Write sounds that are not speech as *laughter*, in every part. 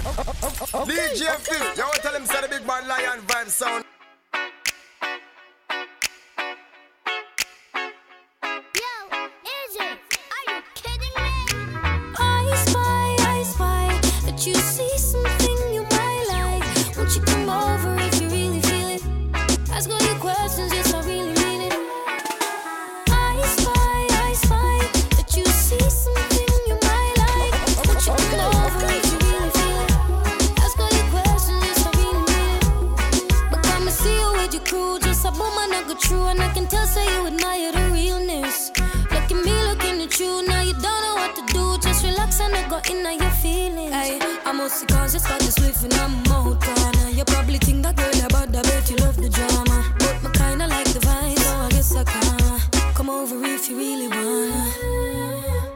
DJ Fif, you want tell him say the big man lion vibe sound. pussy cause it's got the swift in my mouth corner. You probably think that girl about that bet you love the drama. But me kinda like the vibe so I guess I can Come over if you really wanna.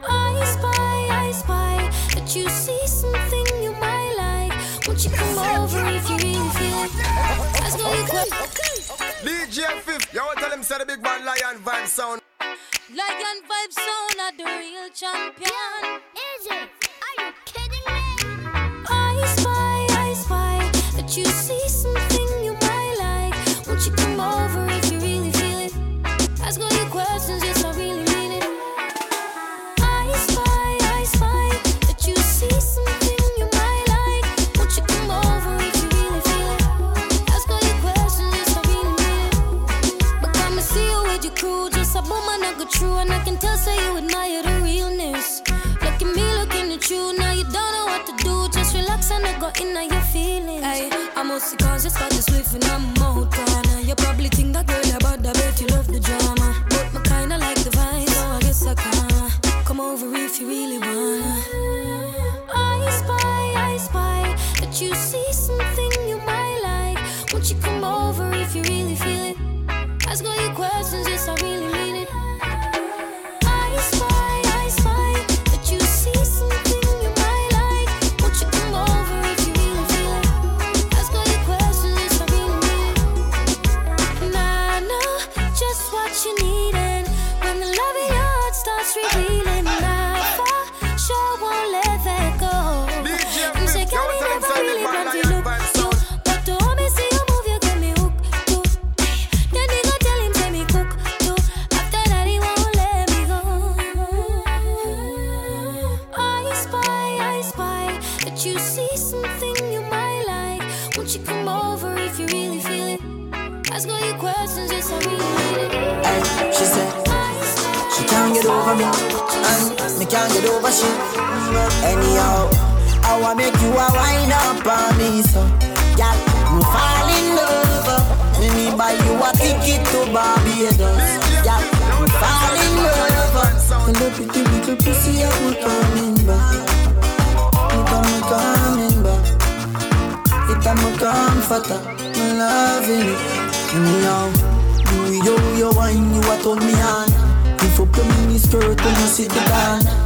I spy, I spy That you see something you might like. Won't you come over if you really feel it? Let's go you DJ Fif, y'all tell him say the big bad lion vibe sound. Lion vibe sound, not the real champion. Is it? you see something you might like? Won't you come over if you really feel it? Ask all your questions, yes, I really mean it. I spy, I spy that you see something you might like. Won't you come over if you really feel it? Ask all your questions, yes, I really mean it. But come and see you with your crew, just a woman, go true, and I can tell, say you admire the realness. Look at me, looking at you now got in your feelings. Ay, I'm mostly conscious about the swift and I'm out corner. You probably think that girl about the bet you love the drama. But me kinda like the vibe, so I guess I can. Come over if you really wanna. over shit. Anyhow, I wanna make you a wine up on me, so yeah, you fall in love. Let me buy you a ticket to Barbados. Yeah, you fall in love. And the pretty little pussy, I will coming back. I'm coming back. It I'm a comforter. I'm loving it. Anyhow, you yo, yo, wine, you a turn me on. If you put me in skirt, when you see the band.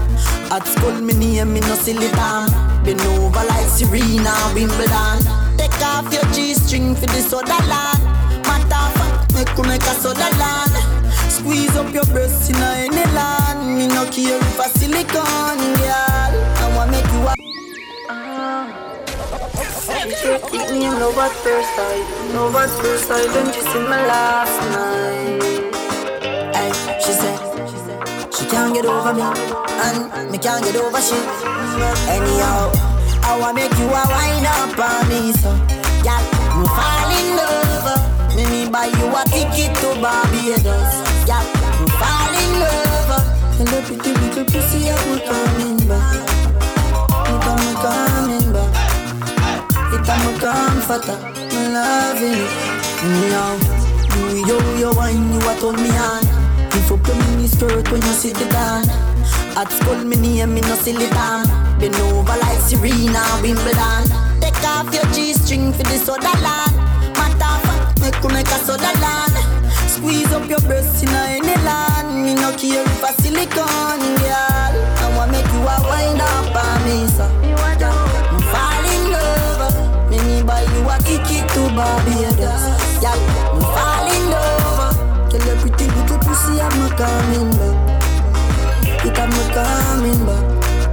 At school, me name me no silly palm. Been over like Serena Wimbledon. Take off your G-string for the soda land. Matter of fact, make you make a soda land. Squeeze up your breasts in any land. Me no care if a silicone girl. I want make you a. Hit me love at first sight, love at first sight, and you see my last night. Ay, she said can't get over me, and me can't get over shit. Anyhow, I wanna make you a wind up on me, so yeah, me fall in love. Me me buy you a ticket to Barbados, yeah, me fall in love. And the pretty little pussy, I will coming back. It I'm coming back. It I'm a comforter, I'm loving. Eh. Anyhow, you yo yo wine, you a turn me on. Lift up your mini skirt when you sit it down. At school, me name me no silly town. Been over like Serena Wimbledon. Take off your G-string for the soda land. Matter fact, make you make a soda land. Squeeze up your breasts in any land. Me no care if a silicone girl. I want to make you a wind up on me, so. I'm falling in love. Me buy you a ticket to Barbados, yeah. coming back. It a me coming back.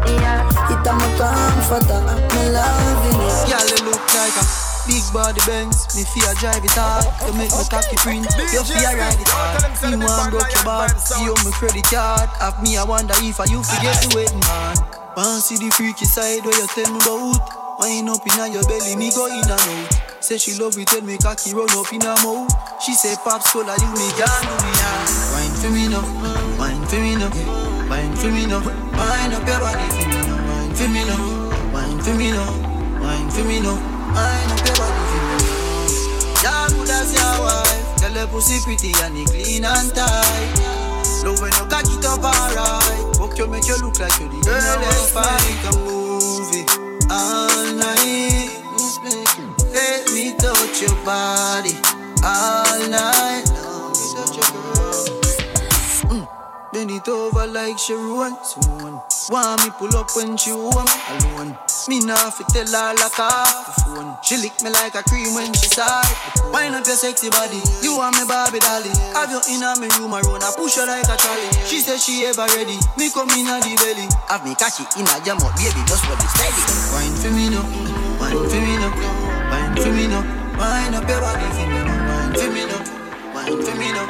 Yeah. It a me comforter. Me loving it. Girl, you look like a Big body Benz. me fear drive it hard. You make me cocky print, you fear ride it hard. Me want broke your back, see you me credit card. Have me, I wonder if I you forget to waiting mark. Want see the freaky side where you tell me about? Wine up inna your belly, me go in and out. Say she love it when me cocky run up inna her mouth. She say pop so you me can't do me now. For me now, wine for me now, wine for me now. Wine up your body for me now, wine for me now, wine for me now, wine for me now. Wine up your body for me now. Yeah, good as your wife. Tell her pussy pretty and it clean and tight. Love when you cock it up alright. Fuck you make you look like you the girl that's fine. Like a movie all night. Let me touch your body all night. Bend it over like Sharon. Someone want me pull up when she home alone. Me nah fi tell her like off the phone. She lick me like a cream when she side. Wind up your sexy body, you want me Barbie dolly. Have you in a me room around, I push her like a trolley. She said she ever ready, me come in a the belly. Have me catch it in a jam up, baby, just hold it steady. Wine for me now, wine for me now, wine for me now. Wine up your body for me now, wine for me now, wine for me now,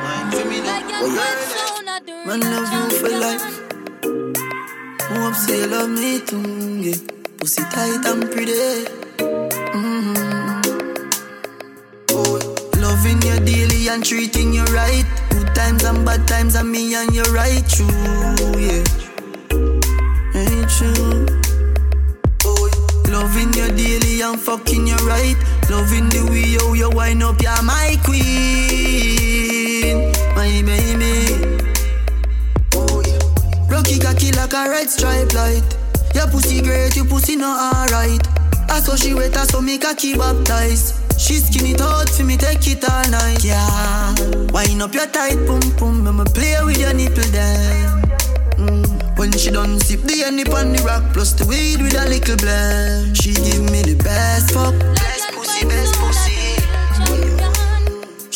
wine for me now. Oh, yeah. Man love you for life. Hope say love me too, yeah. Pussy tight and pretty. Mm-hmm. Oh, loving you daily and treating you right. Good times and bad times and me and you right true, yeah. Ain't true. Oh, loving you daily and fucking you right. Loving the way you, you wind up, you're my queen, my baby. Like a red stripe light. Your pussy great, your pussy not alright. I saw she wet, I saw me cocky baptized. She skinny it out for me, take it all night. Yeah, wind up your tight pum pum, I'ma play with your nipple then. Mm. When she done sip the honey on the rock, plus the weed with a little blend. She give me the best fuck. Best pussy, best pussy.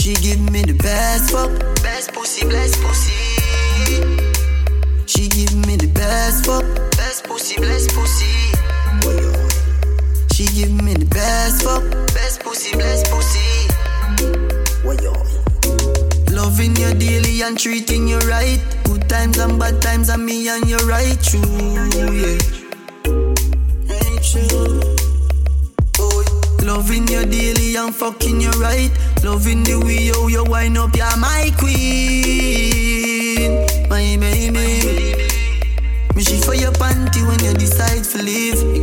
She give me the best fuck. Best pussy, best pussy. Best fuck. Best pussy, best pussy. She give me the best fuck. Best pussy, best pussy. Loving you daily and treating you right. Good times and bad times and me and you right true, yeah. Oh, Loving you daily and fucking you right. Loving the way you, you wind up, you're my queen,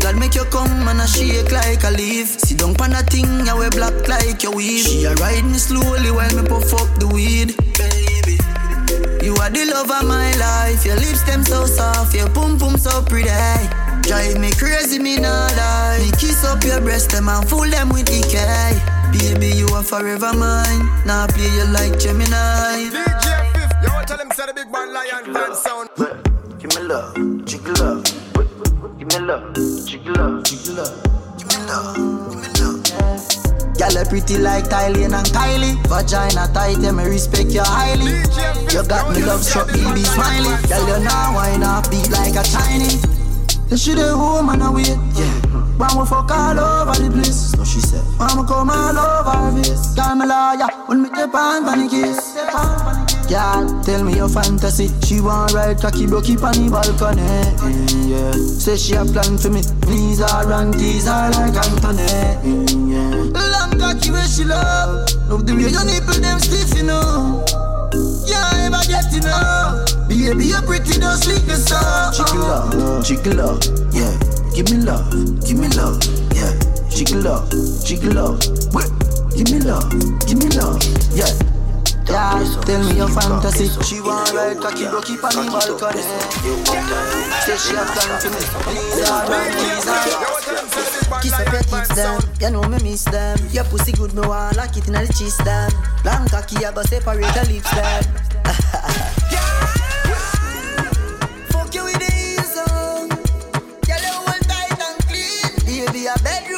leave. You make you come and I shake like a leaf. Sit down pon a thing, you wear black like your weave. She a ride me slowly while me puff up the weed. Baby, you are the love of my life. Your lips them so soft, your pum pum so pretty. Drive me crazy, me not lie. Me kiss up your breast them and fool them with EK. Baby, you are forever mine. Now play you like Gemini. DJ Fif, yo, tell him say the big man lion vibe sound. Give me love, jiggle love. Give me love, jiggle love, jiggle love. Give me love, give me love. Y'all pretty like Tylian and Kylie. Vagina tight, yeah, me respect you highly. You got me love struck, baby smiley. Girl, you now wine up, beat like a Chinese. You should have home and away. Yeah. When we fuck all over the place. So she said. When we come all over her face. Call me lawyer, when me dip on funny case. Girl, tell me your fantasy. She want ride cocky broke on the balcony. Yeah. Say she a plan for me. Knees are and tease her like Anthony. Yeah. Long cocky where she love. Love the way your nipple them stiff, you know. Yeah, ever get enough. Baby, you're pretty, don't sleep sun. Jiggle love, jiggle love, yeah. Give me love, give me love, yeah. Jiggle love, jiggle love. Give me love, give me love, yeah. Yeah, tell me your fantasy. She want ride cocky broke up on the balcony. Say she a plan for me. Please her, ah, please her. Ah. Kiss up your tips them, you know me miss them. Your pussy good, me want lock it in the chest them. Long cocky, I go separate the lips them. *laughs* Fuck you with the ease on. Girl, you hold tight and clean. Baby, a bedroom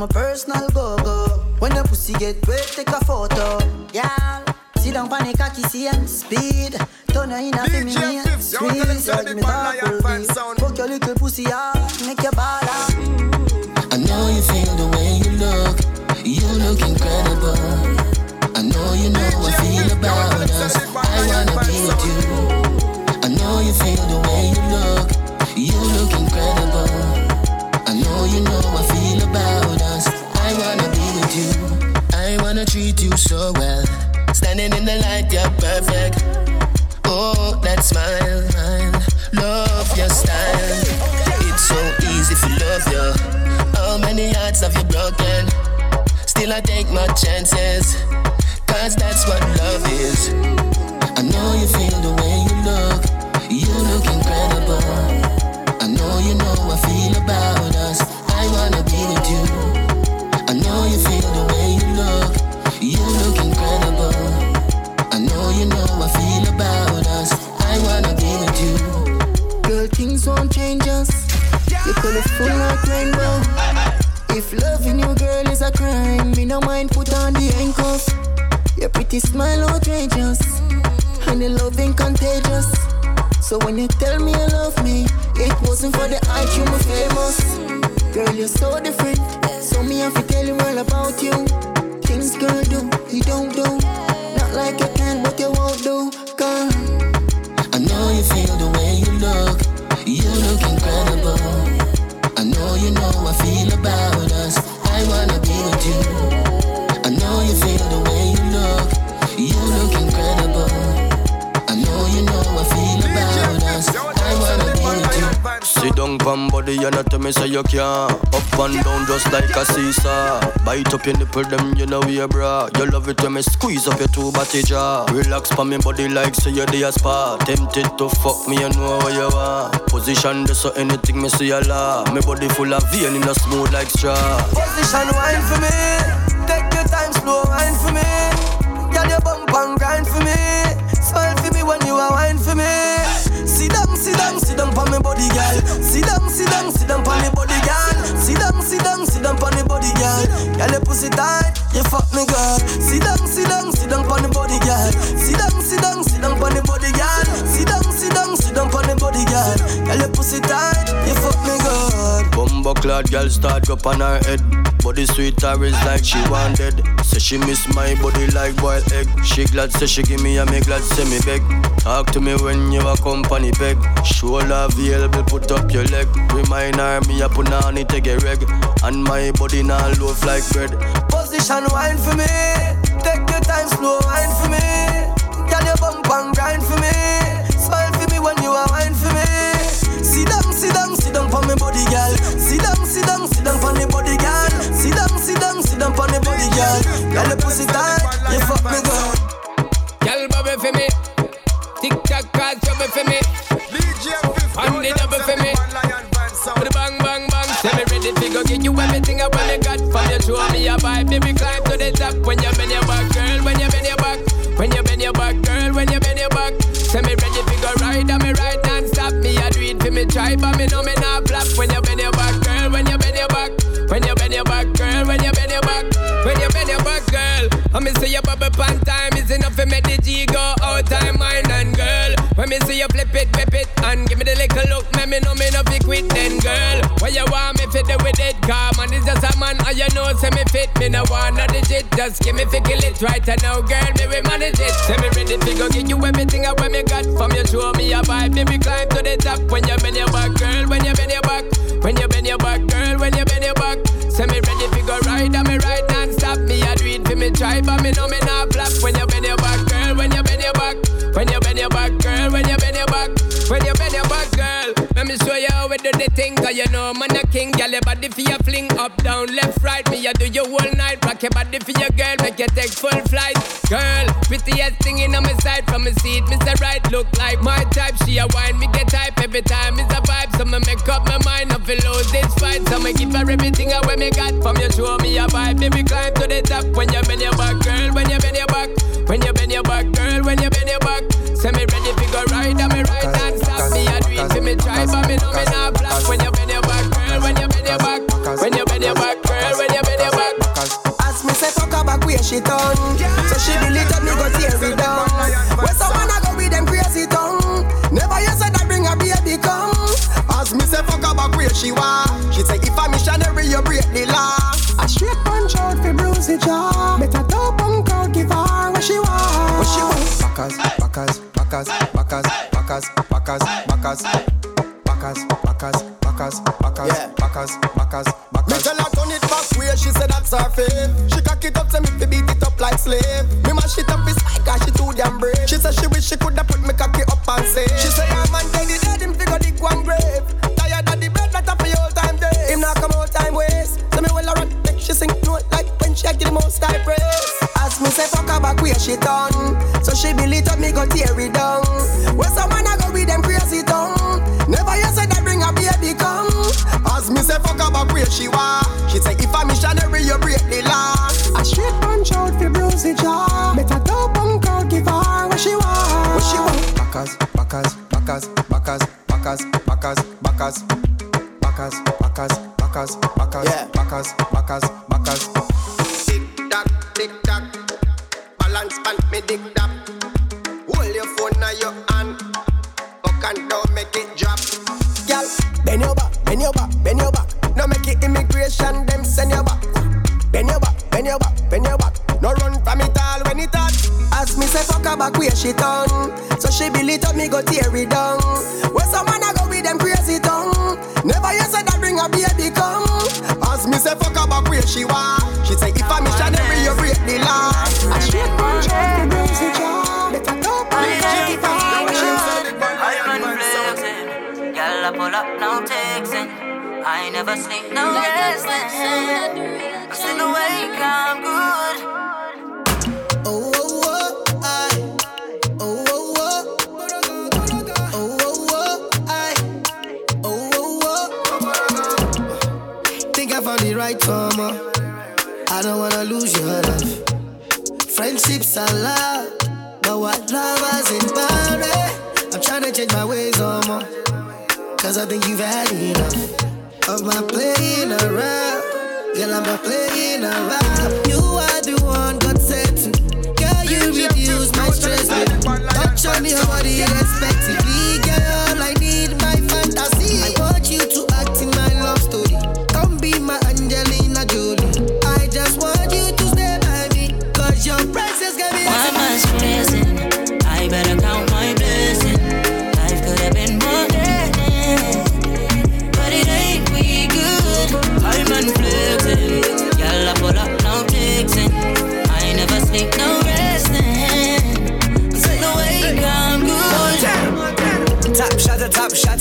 You're my personal go-go. When the pussy get wet, take a photo. Yeah, sit down panic, cocky, see and speed. Turn her in a feminine Squeeze, like me talk your style. It's so easy to love you. How many hearts have you broken? Still, I take my chances. Cause that's what love is. I know you feel the way you look. You look incredible. I know you know I feel about us. I wanna be with you. I know you feel the way you look. You look things won't change us. You're colorful like rainbow. If loving you, girl, is a crime, me no mind put on the handcuff. Your pretty smile outrageous, and your loving contagious. So when you tell me you love me, it wasn't for the hype, you were famous. Girl, you're so different. So me have to tell you all about you. Things girl do, you don't do. Not like you can, but you won't do. Girl. I know you feel the way body, you not tell me say you can't. Up and down just like a seesaw. Bite up your nipple, them you know we bra. You love it when me squeeze up your two body jaw. Relax pa me body like say you're the spa. Tempted to fuck me, you know what you are. Position this so anything me see a law. Me body full of vein in a smooth like straw. Position wine for me. Take your time, slow wine for me. Girl, your bump and grind for me. Smile for me when you are wine for me. Down, for me body, girl. Sit down, sit down, sit down for me body, girl. Sit down, sit down, sit down for me body, girl. Girl, your pussy tight, you fuck me, girl. Sit down, sit down, sit down for me body, girl. Sit down, sit down, sit down for me body, girl. Sit down, sit down, sit down for me body, girl. Girl, your pussy tight, you fuck me, girl. Bumbo clad girl start up on her head. Body sweet her is like she wanted. Say she miss my body like boiled egg. She glad say she give me and me glad say me beg. Talk to me when you a company beg. Shoulder available, put up your leg. Remind her me a it take a reg. And my body now loaf like bread. Position wine for me. Take your time, slow wine for me. Girl, your bump and grind for me. Smile for me when you are wine for me. Sit down, sit down, sit down for me body, girl. Sit down, sit down, sit down for me body, down, sit down for me body, girl. Girl, your pussy tight, you fuck me, girl. Girl, bubble for me. Tick tock, call trouble for me. And the double for me. With the bang, bang, bang. Say me ready to go give you everything I wanna got from you. Show me a vibe, baby, climb to the top. When you see pan time is enough for me the G go out time, mine and girl. When me see you flip it, whip it, and give me the little look, me me know me no be quit then, girl. What you want me fi do with it? Come on, it's just a man And you know, say me fit, me no want no digit. Just give me fi kill it right and now, girl, me we manage it. Say me ready to go give you everything I want me got. From you show me a vibe, we climb to the top. When you bend your back, girl, when you bend your back, when you bend your back, girl, when you bend your back. Say me ready to go ride, and me ride non-stop. Me a do for me try, but me know me not flap. When you bend your back, girl, when you bend your back, when you bend your back, girl, when you bend your back, when you bend your back, girl. Let me show you how we do the thing, cause you know man a king. Girl, your body for your fling up, down, left, right. Me a do your body for your girl, make you take full flight. Girl, prettiest thing in on my side from my seat. Mr. Right, look like my type. She a wine, me get type every time. It's a vibe, so me make up my mind. I feel lose this fight, so me give her everything I me got. From you show me a vibe, baby climb to the top. When you bend your back, girl, when you bend your back, when you she done So she believe that me go tear it down Where someone I go with them crazy tongue Never you said that bring a baby come As me say fuck back where she want She say if a missionary you break the law A straight punch out fi bruise the jaw Better top punk out give her what she want What she want Backers, backers, backers, backers, backers, backers, backers Backers, backers, backers, backers, Yeah. backers, brave. She wish she coulda put me cocky up and say. She say her man tell the dead him fi go dig one grave. Tired of the bed that up for all time day. Him not come out time waste. So me well a run, make she sing note like when she a give the most high praise. As me say fuck her back where she done So she believe up me go tear it down Where someone I go with them crazy tongue Never you said that bring a baby come As me say fuck her back where she want. She say if a missionary you break the law. A straight punch out fi bruise the jaw say fuck her back where she done So she believe up me go tear it down Where someone I go with them crazy tongue Never you said that bring a baby come As me say fuck her back where she want. She say if a missionary you break the law. A straight punch out fi bruise the jaw Better top punk out give her what she want I'm flexing. Girl, I pull up, no texting. I ain't never sleep, no resting. I'm still awake, I'm good. Right karma. I don't wanna lose your love. Friendships are love, but what lovers in body? I'm trying to change my ways, oh, more. Cause I think you've had enough of my playing around. Girl, I'm not playing around. You are the one got set to. Girl, you reduce my stress.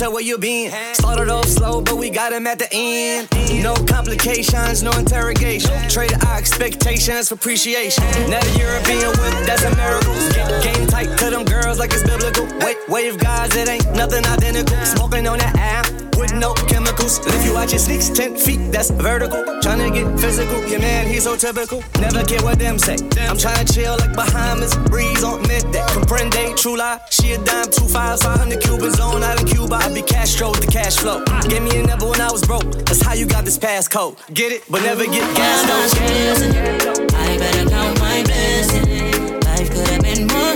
Top where you been. Started off slow, but we got him at the end. No complications, no interrogation. Trade our expectations for appreciation. Now the European whip, that's a miracle. Game tight to them girls like it's biblical. Wait, wave guys, it ain't nothing identical. Smoking on that app no chemicals. If you watch your sneaks, 10 feet, that's vertical. Tryna get physical, your man, he's so typical. Never care what them say. I'm tryna chill like Bahamas, breeze on midday. Comprende, true lie. She a dime, two fives, 500 Cubans on out Cuba. I be Castro with the cash flow. Gave me a number when I was broke. That's how you got this passcode. Get it, but never get gas stressing? I better count my blessing. Life could have been more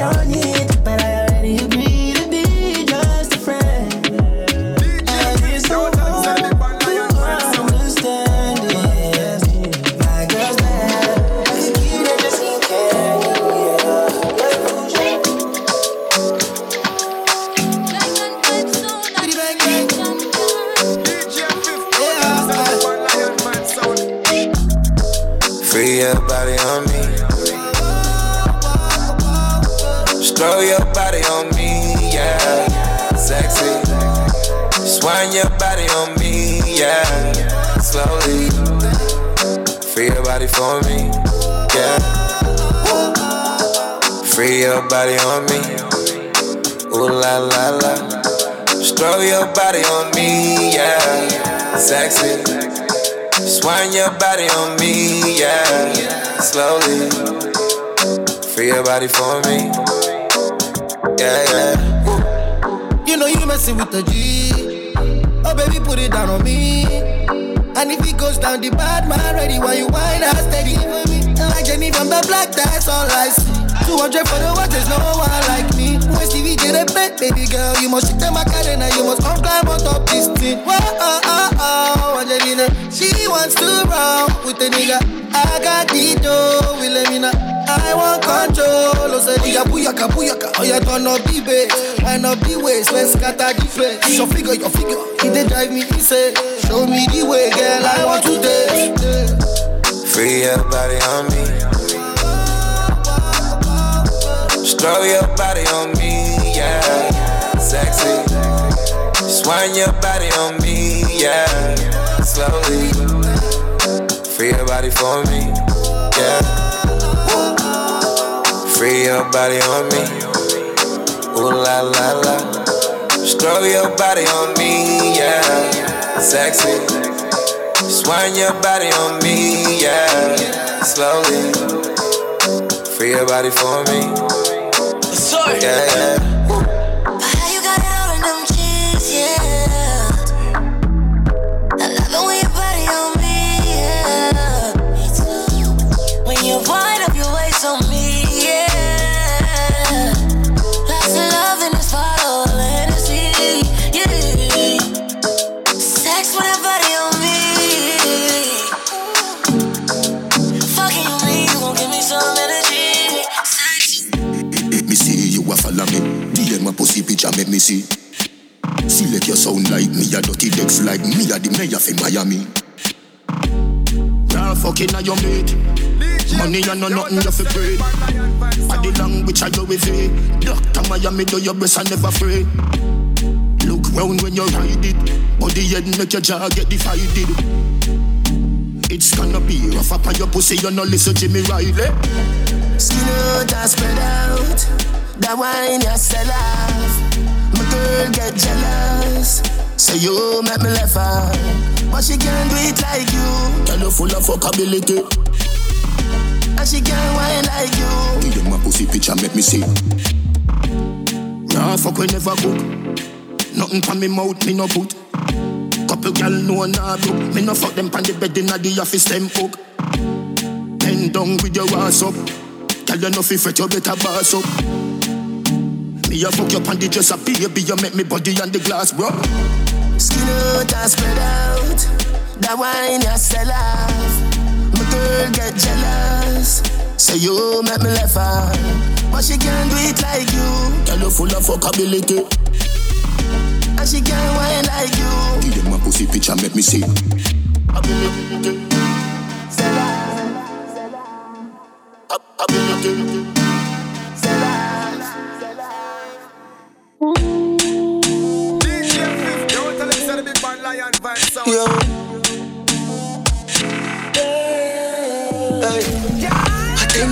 on it, body on me, yeah. Sexy. Swing your body on me, yeah. Slowly. Free your body for me. Yeah, yeah. You know you messing with the G. Oh baby, put it down on me. And if it goes down the bad man, ready while you whine and steady. Like Jenny from the block, that's all I see. 200 for the watch, there's no one like me. When Stevie get a bet, baby girl, you must shake the Macarena, you must come climb on top this thing. Whoa, oh, oh, oh, Angelina, she wants to roll with the nigga. I got the dough, will let me know. I want control. Oh, say nigga, booyaka, booyaka. Oh, yeah, turn up the bass, wind up the waist, let's scatter the place. Your figure, your figure, it dey drive me insane. Show me the way, girl, I want to dance. Free your body on me. Stroll your body on me, yeah. Sexy. Swing your body on me, yeah. Slowly. Free your body for me, yeah. Free your body on me. Ooh la la la. Stroll your body on me, yeah. Sexy. Swing your body on me, yeah. Slowly. Free your body for me. Yeah, yeah. Picture, make me see. Select your sound like me, a dirty legs like me, a the mayor for Miami. Nah, fucking on your mate. Money and no nothing you fi pray. Body language I go with it. Doctor Miami do your best I never afraid. Look round when you ride it. Body head make your jaw get divided. It's gonna be rough up on your pussy, you no listen Jimmy Riley. Skin out and spread out. That wine you sell off. My girl get jealous. Say you make me laugh out. But she can't do it like you. Girl, you full of fuckability. And she can't wine like you. Give them my pussy picture, make me see. Nah, fuck we never cook. Nothing from me mouth, me no put. Couple gal know nah look. Me no fuck them pon the bed inna the office them hook. Bend down with your ass up. Tell you nothing fret, you better boss up. Me a fuck you pon the dresser, baby, you make me body on the glass, bro. Skin out and spread out. That wine you sell off. My girl get jealous. Say you make me laugh out. But she can't do it like you. Girl, you full of fuckability. And she can't wine like you. Give them my pussy picture, make me see. Ability. Sell off. Ability.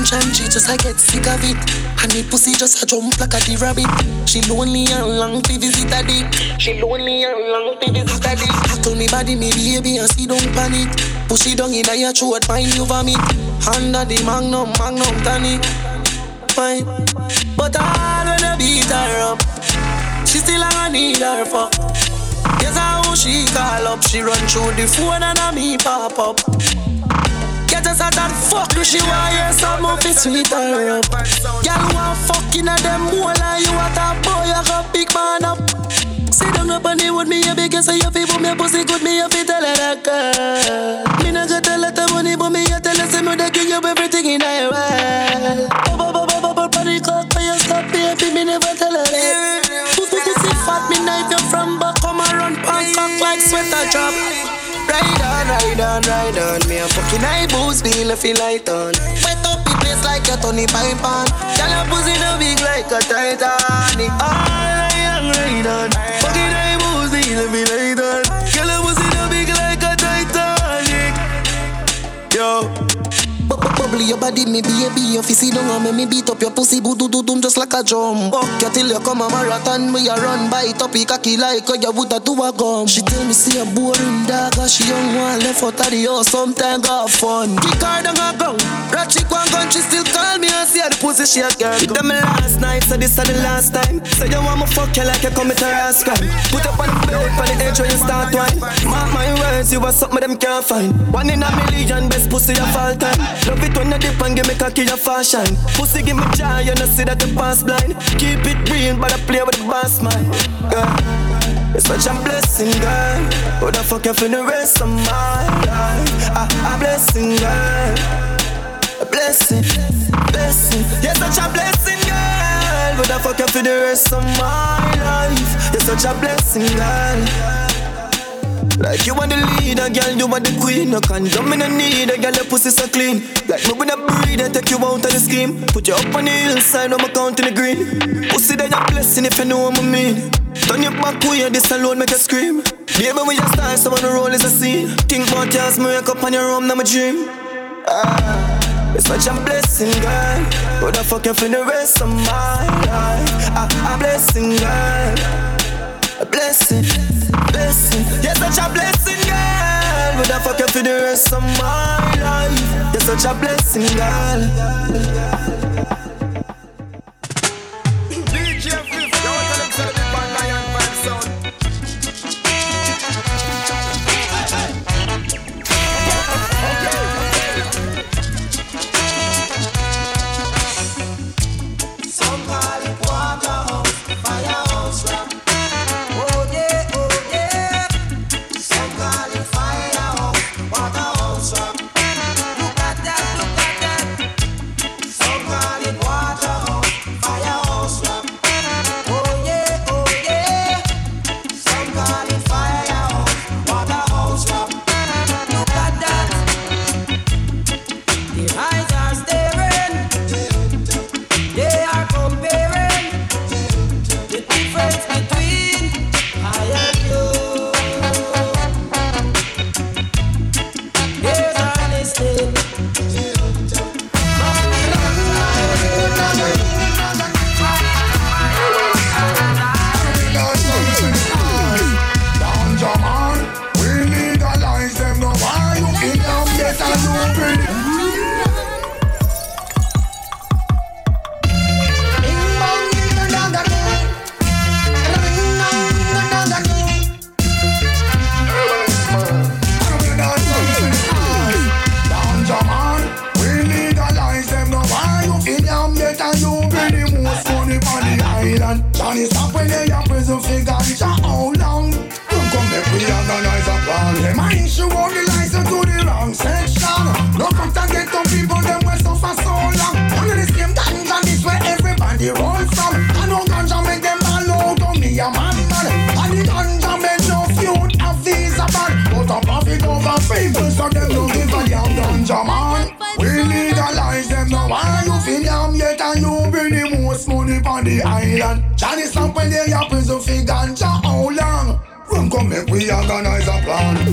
Attention, she just I get sick of it. And the pussy just a jump like a the rabbit. She lonely and long to visit dick. She lonely and long to visit dick. I told me body me baby and see don't panic. Push it down in your throat, find you vomit. Under the magnum, magnum tonic. Fine, but I wanna beat her up. She still a need her fuck. Guess how she call up. She run through the phone and a me pop up. Get us at that fuck, do she want hear some of it sweet her up? Girl want fucking at them more like you a top boy, you got big man up. Sit down up and with me, you big so you feel for me pussy good, me you feel tell her that girl. Me not gonna tell her the money, but me you tell her say me they give you everything in her world. Bubble bubble bubble body cock, you stop baby, me never tell her that. Pussy fat, me knife you from back, come and run pants cock like sweater drop. Ride on, ride on, ride on. Me a fucking eye boost, feel if you light on. Wet up the place like a Tony pipe on. Girl, your pussy no big like a Titanic. All I am ride on. Fucking Your body, me baby. If you see down and me beat up your pussy, boo doo doo doo just like a drum. Fuck you till you come a marathon, me a run by top, he cocky like how you woulda do a gum. She tell me see a boring dog, she young one left out of the house, sometime got fun. Kick her down a gun, ratchet one gun, she still call me and see her the pussy she a girl. Did them last night, so this is the last time. Say you want me fuck you like you commit a rash crime. Put up on the bed, on the edge when you start wine. Mark my words, you are something them can't find. One in a million, best pussy of all time. Love it when you dip and give me cocky your fashion. Pussy give me joy, you know see that the pass blind. Keep it real, but I play with the boss man. Yeah. It's such a blessing, girl. What the fuck you for the rest of my life? A, a blessing, girl. A blessing, blessing. You're such a blessing, girl. What the fuck you for the rest of my life? You're such a blessing, girl. Like you want the leader, girl, you want the queen. No condom in the need, girl, your pussy so clean. Like me when I breathe, I take you out of the scheme. Put you up on the hillside, I'm counting the green. Pussy that you're blessing if you know what I mean. Turn your back way, this alone make you scream. Baby, when you start, someone the role is a scene. Think about yours, me wake up on your room, now my dream. Ah, it's such a blessing, girl. What the fuck you for the rest of my life? Ah, a blessing, girl. A blessing, blessing. You're such a blessing, girl. Would I fuck you for the rest of my life? You're such a blessing, girl. you walk the lines and do the wrong section. No come to get on people, them will suffer so long. Under the same ganja, this where everybody runs from. I know ganja make them all out on me, a man man. And the ganja make no feud a visa man. But a profit over people, so them don't give a damn ganja man. We legalize them now, why you feel I'm yet and you bring the most money on the island. Johnny Slump when they happen prison feel ganja, how long? Run come make we organize a plan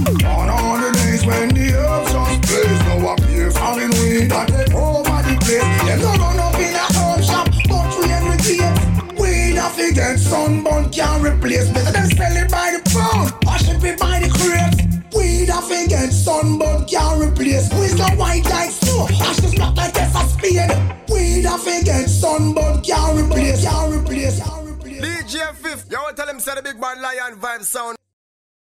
over the place. Them no run up in a herb shop, but we in the gate. Weed off against sunburn can't replace. So them sell it by the pound, wash it by the crate. Weed off against sunburn can't replace. Wisdom white like snow, ashes black like a. Weed off against sunburn can't replace, can't replace. Can't replace. DJ want tell him say the big bad lion vibe sound